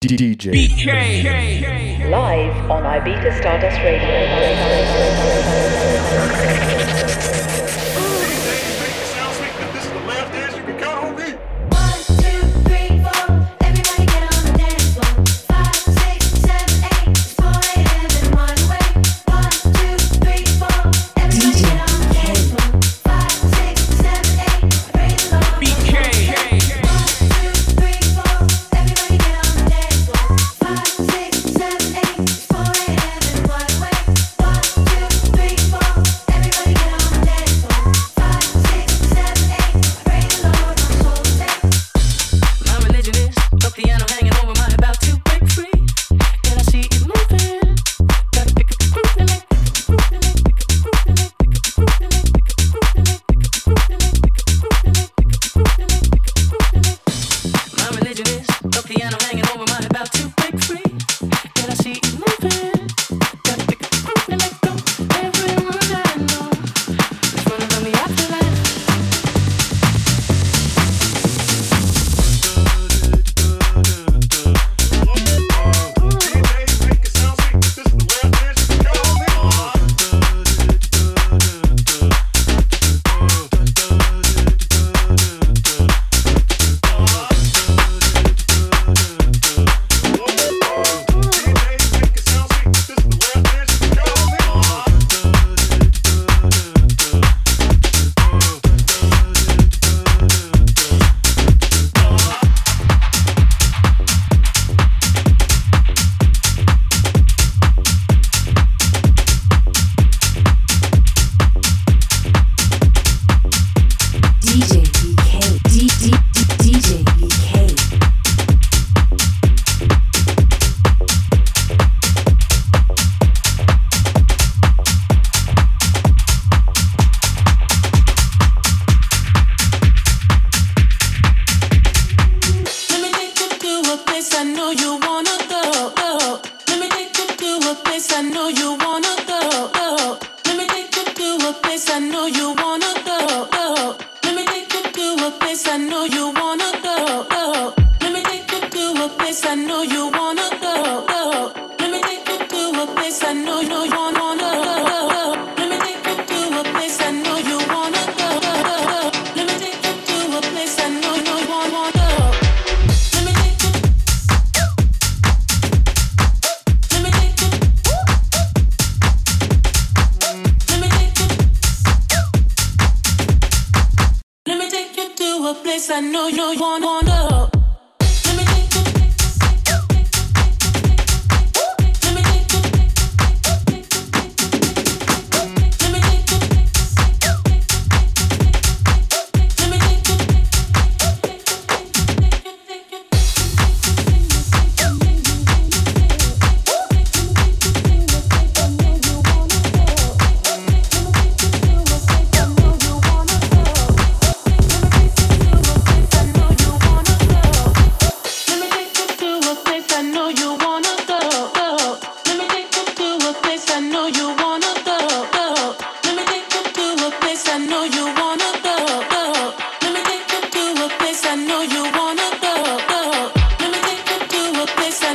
DJ BK. Live on Ibiza Stardust Radio.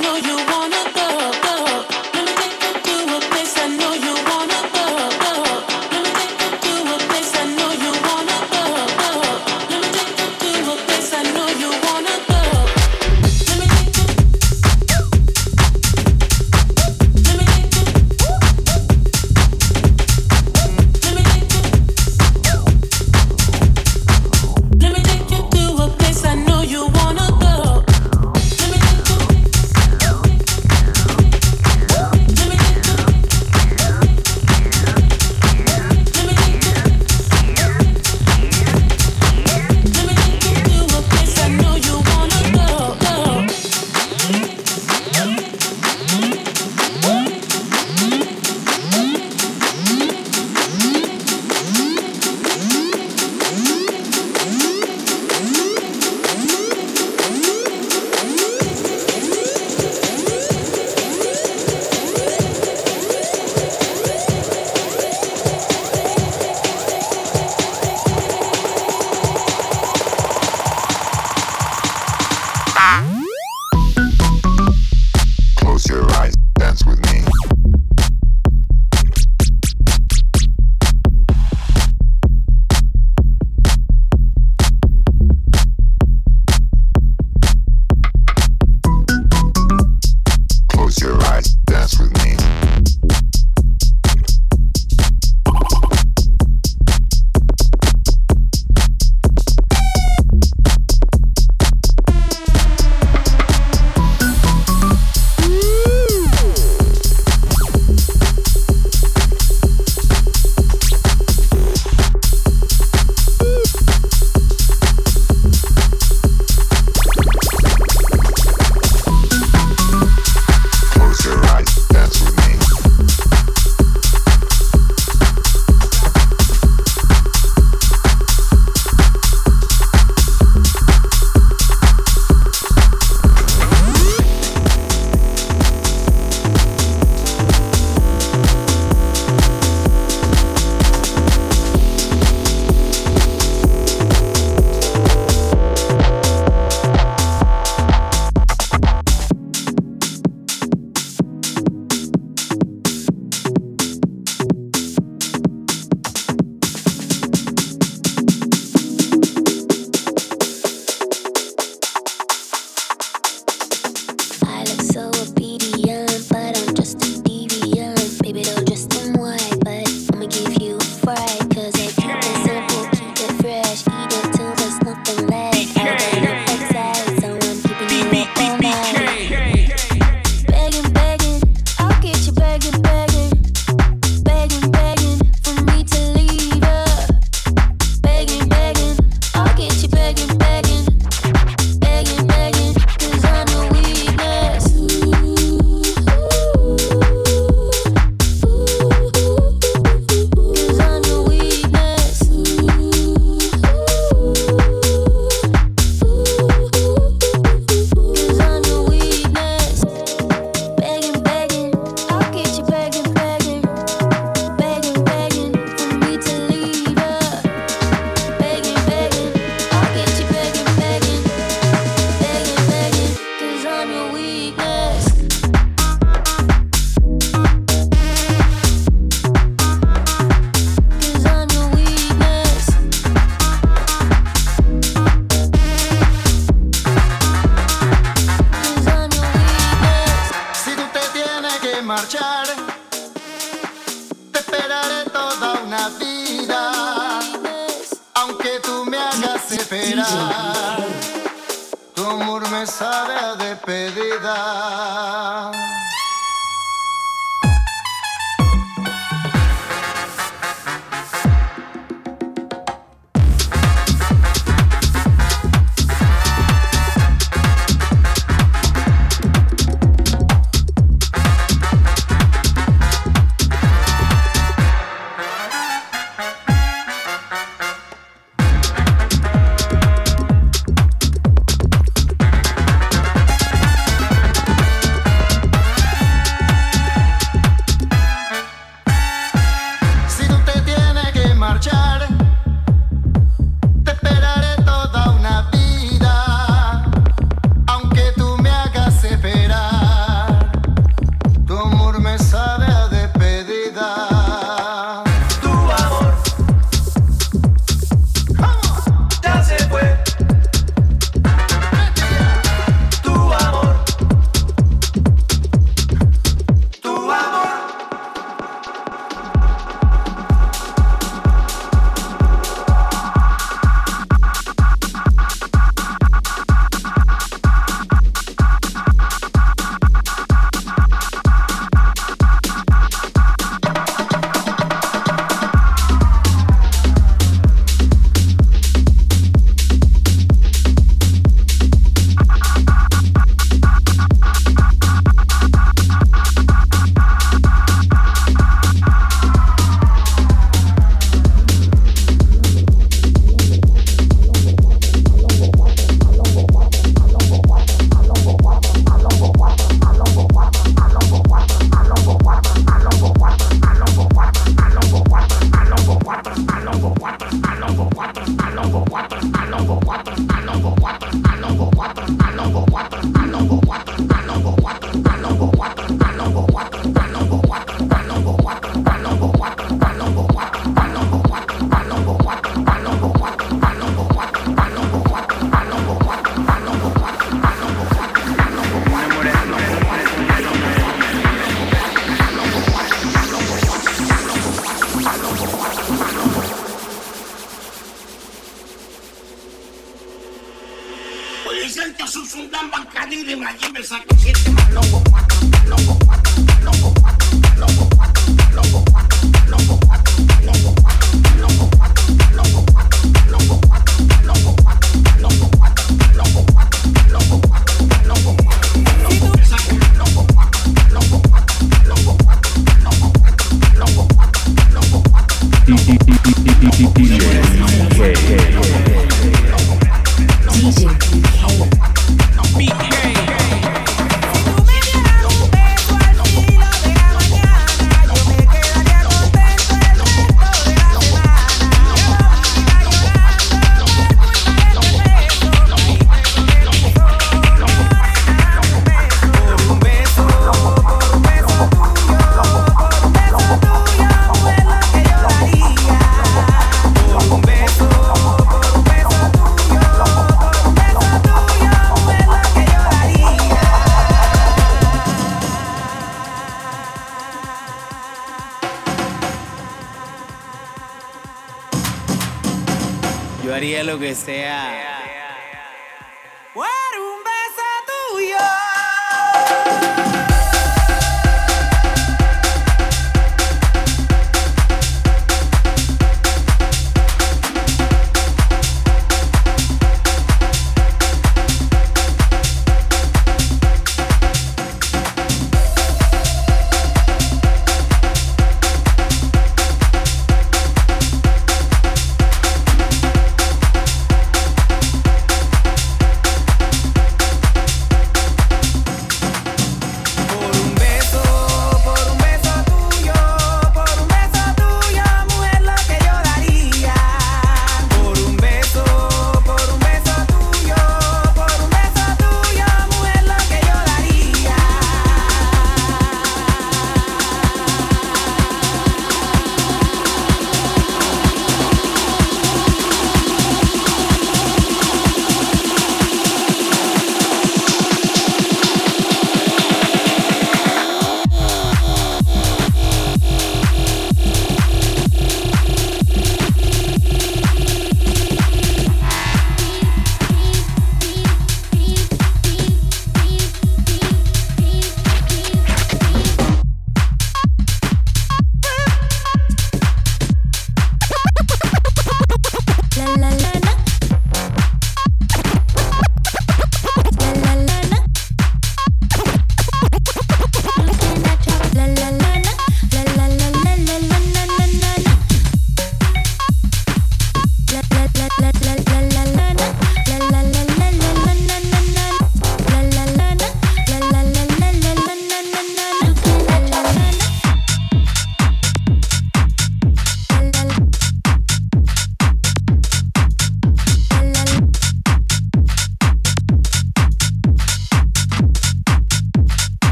know you want lo que sea.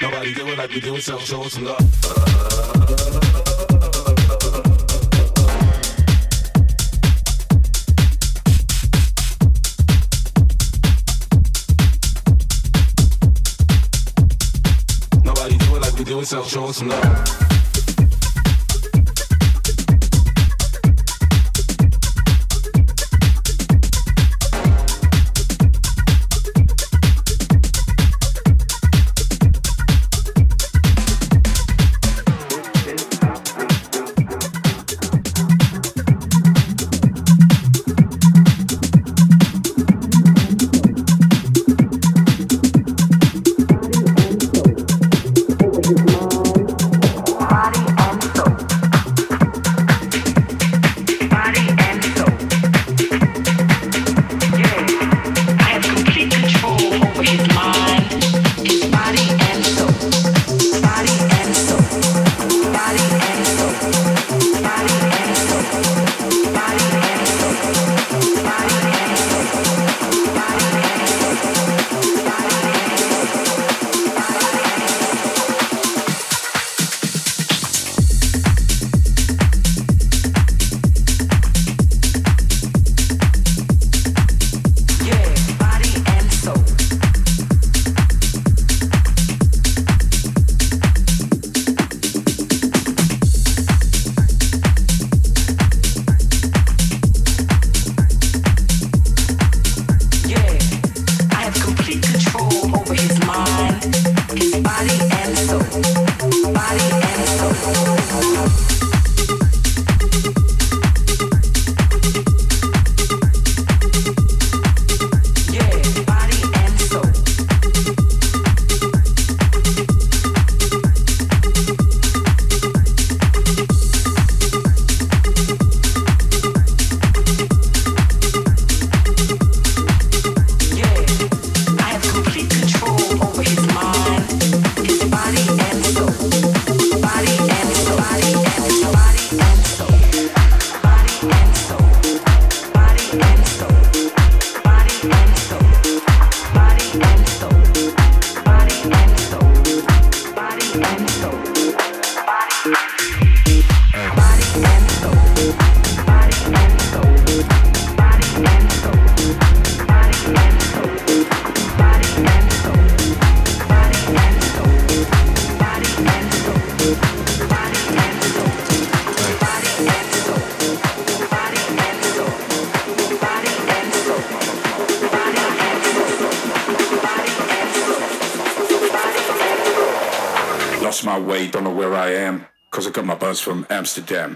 Nobody do it like we do it, so show some love. Nobody do it like we do it, so show us some love. from Amsterdam.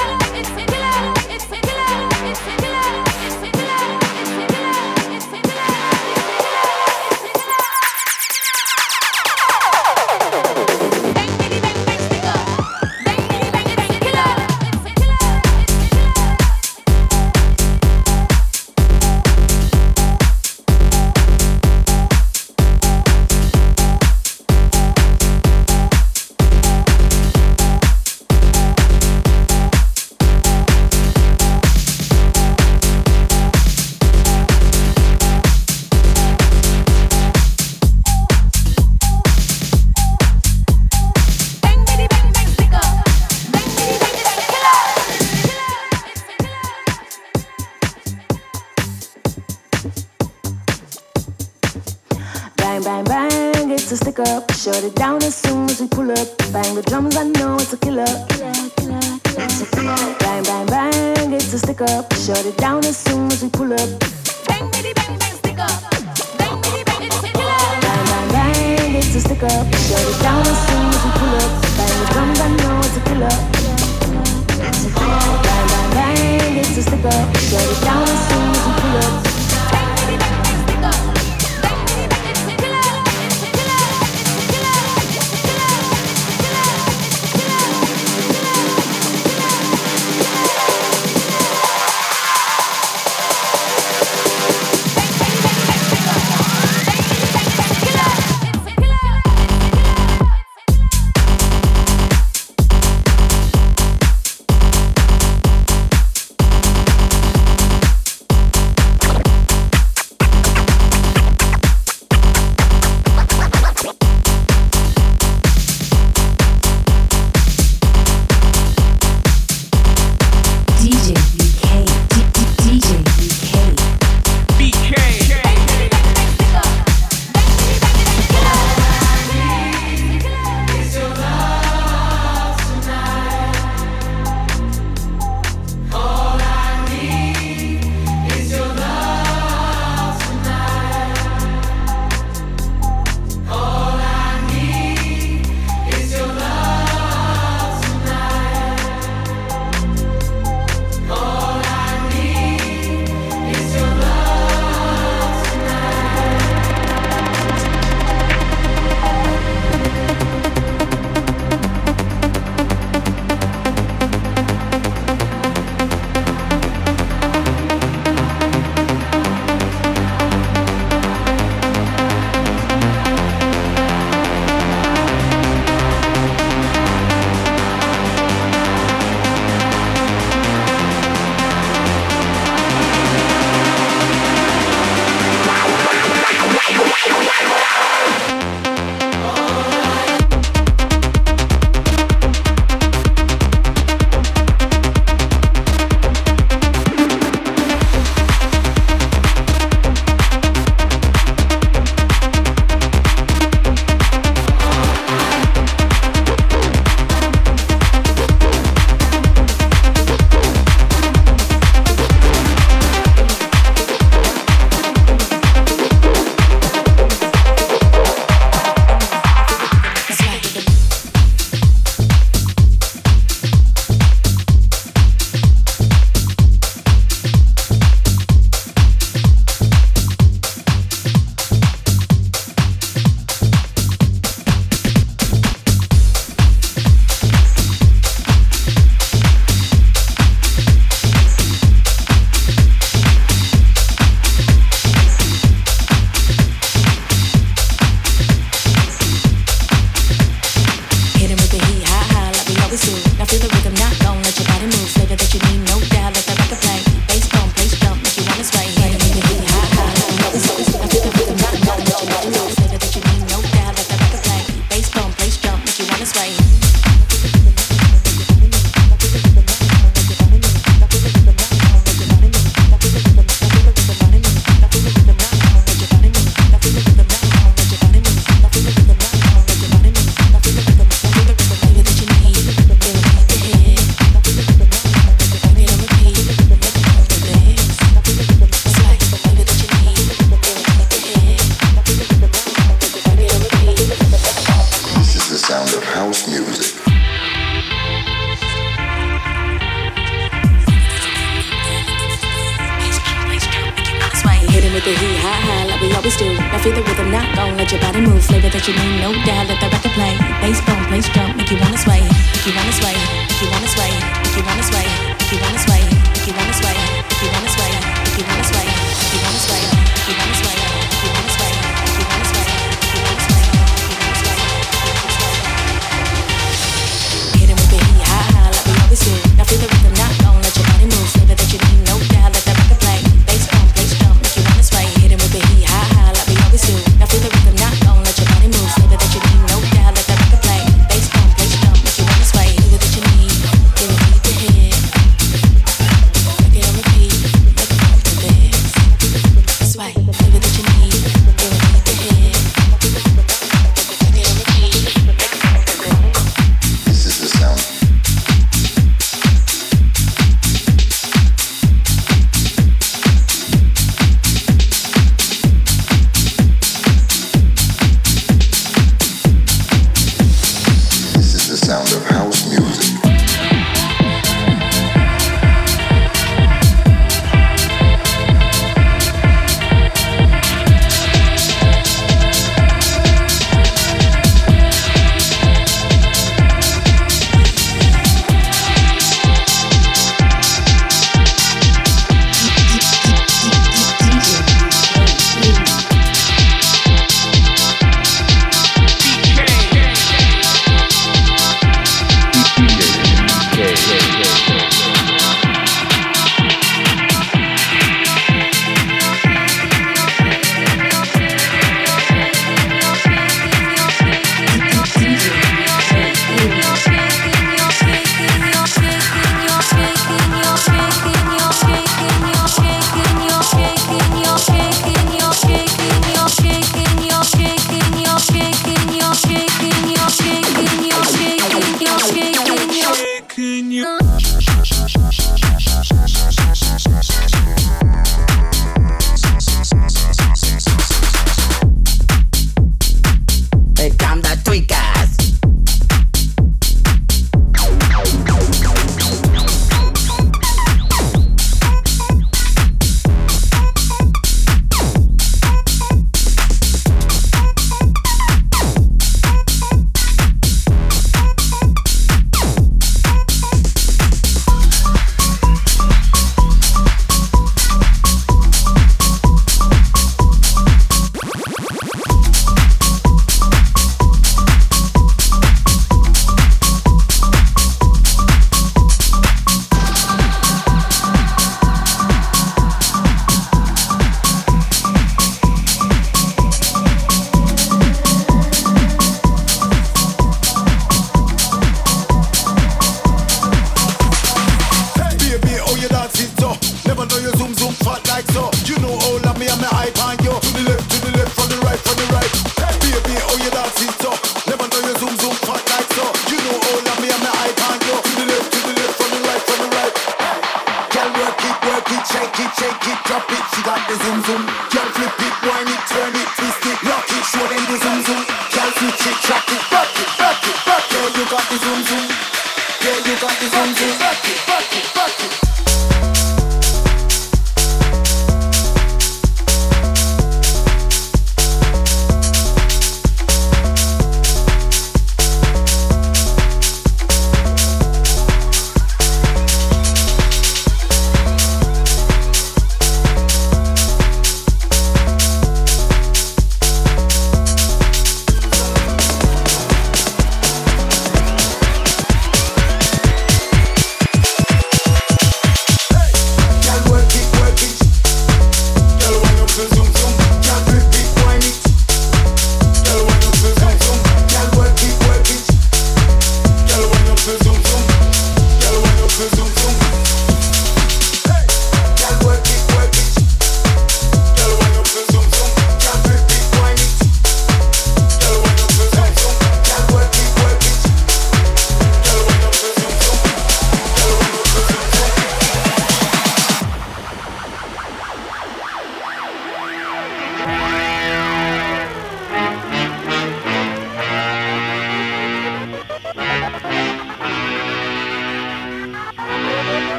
Let the record play.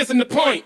Missing the point.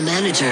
The manager.